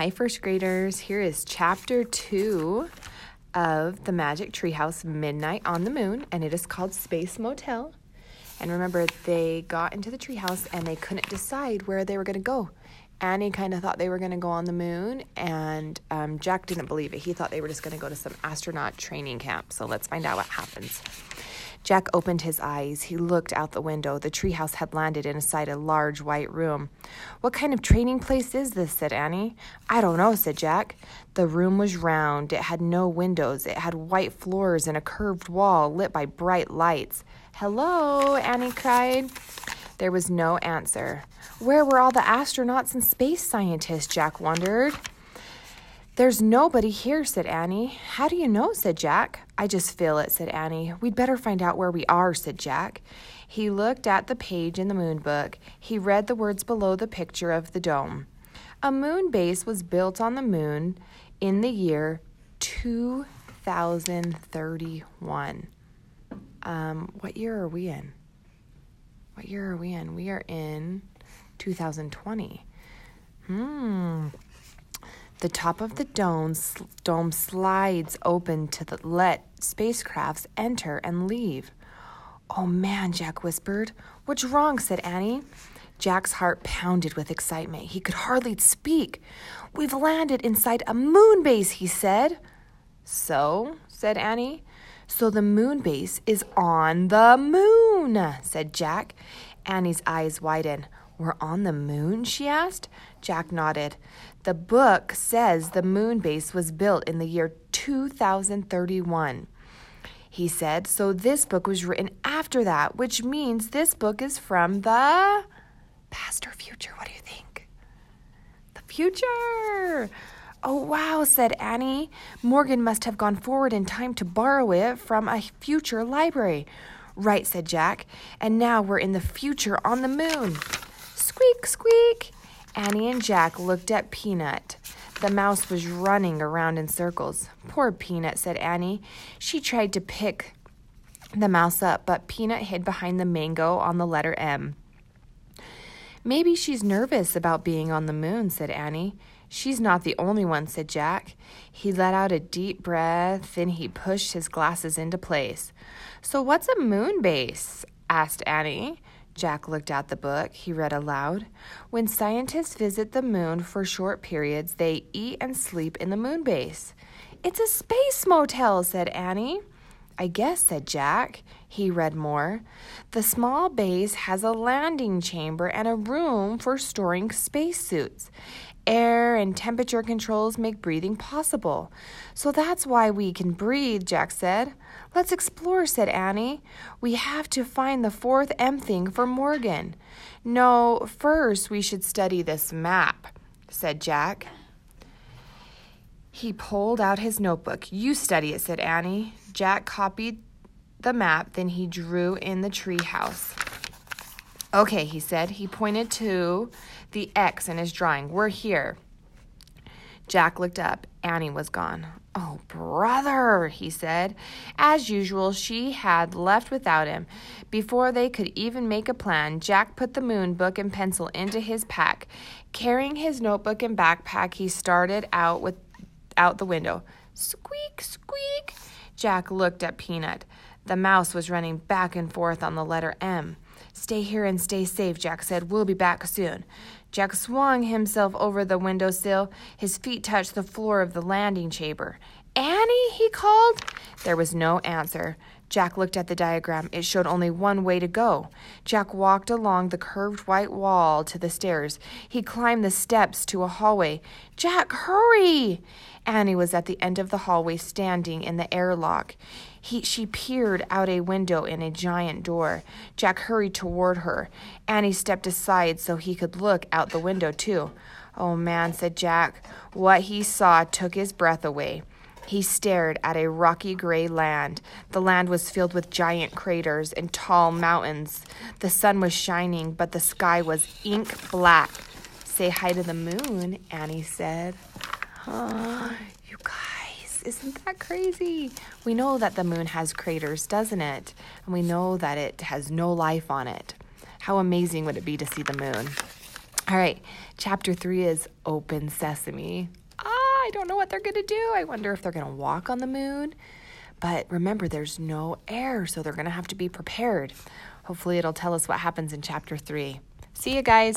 Hi, first graders. Here is chapter two of The Magic Treehouse Midnight on the Moon, and it is called Space Motel. And remember, they got into the treehouse and they couldn't decide where they were going to go. Annie kind of thought they were going to go on the moon, and um, Jack didn't believe it. He thought they were just going to go to some astronaut training camp. So let's find out what happens. Jack opened his eyes. He looked out the window. The treehouse had landed inside a large white room. What kind of training place is this? said Annie. I don't know, said Jack. The room was round. It had no windows. It had white floors and a curved wall lit by bright lights. Hello, Annie cried. There was no answer. Where were all the astronauts and space scientists? Jack wondered. There's nobody here, said Annie. How do you know? said Jack. I just feel it, said Annie. We'd better find out where we are, said Jack. He looked at the page in the moon book. He read the words below the picture of the dome. A moon base was built on the moon in the year 2031. Um, what year are we in? What year are we in? We are in 2020. Hmm. The top of the dome, dome slides open to the, let spacecrafts enter and leave. Oh man, Jack whispered. What's wrong? said Annie. Jack's heart pounded with excitement. He could hardly speak. We've landed inside a moon base, he said. So, said Annie. So the moon base is on the moon, said Jack. Annie's eyes widened. We're on the moon? she asked. Jack nodded. The book says the moon base was built in the year 2031. He said, so this book was written after that, which means this book is from the past or future. What do you think? The future. Oh, wow, said Annie. Morgan must have gone forward in time to borrow it from a future library. Right, said Jack. And now we're in the future on the moon. Squeak, squeak. Annie and Jack looked at Peanut. The mouse was running around in circles. Poor Peanut, said Annie. She tried to pick the mouse up, but Peanut hid behind the mango on the letter M. Maybe she's nervous about being on the moon, said Annie. She's not the only one, said Jack. He let out a deep breath, then he pushed his glasses into place. So, what's a moon base? asked Annie. Jack looked at the book. He read aloud. When scientists visit the moon for short periods, they eat and sleep in the moon base. It's a space motel, said Annie. I guess, said Jack. He read more. The small base has a landing chamber and a room for storing spacesuits. Air and temperature controls make breathing possible. So that's why we can breathe, Jack said. Let's explore, said Annie. We have to find the fourth M thing for Morgan. No, first we should study this map, said Jack. He pulled out his notebook. You study it, said Annie. Jack copied the map, then he drew in the tree house. Okay, he said. He pointed to the X in his drawing. We're here. Jack looked up. Annie was gone. Oh, brother, he said. As usual, she had left without him. Before they could even make a plan, Jack put the moon book and pencil into his pack. Carrying his notebook and backpack, he started out with out the window. Squeak, squeak. Jack looked at Peanut. The mouse was running back and forth on the letter M. Stay here and stay safe, Jack said. We'll be back soon. Jack swung himself over the windowsill. His feet touched the floor of the landing chamber. Annie, he called. There was no answer. Jack looked at the diagram. It showed only one way to go. Jack walked along the curved white wall to the stairs. He climbed the steps to a hallway. Jack, hurry! Annie was at the end of the hallway, standing in the airlock. He, she peered out a window in a giant door. Jack hurried toward her. Annie stepped aside so he could look out the window, too. Oh man, said Jack. What he saw took his breath away. He stared at a rocky gray land. The land was filled with giant craters and tall mountains. The sun was shining, but the sky was ink black. Say hi to the moon, Annie said. Oh, you guys, isn't that crazy? We know that the moon has craters, doesn't it? And we know that it has no life on it. How amazing would it be to see the moon? All right, chapter three is Open Sesame. I don't know what they're going to do. I wonder if they're going to walk on the moon. But remember, there's no air, so they're going to have to be prepared. Hopefully, it'll tell us what happens in chapter three. See you guys.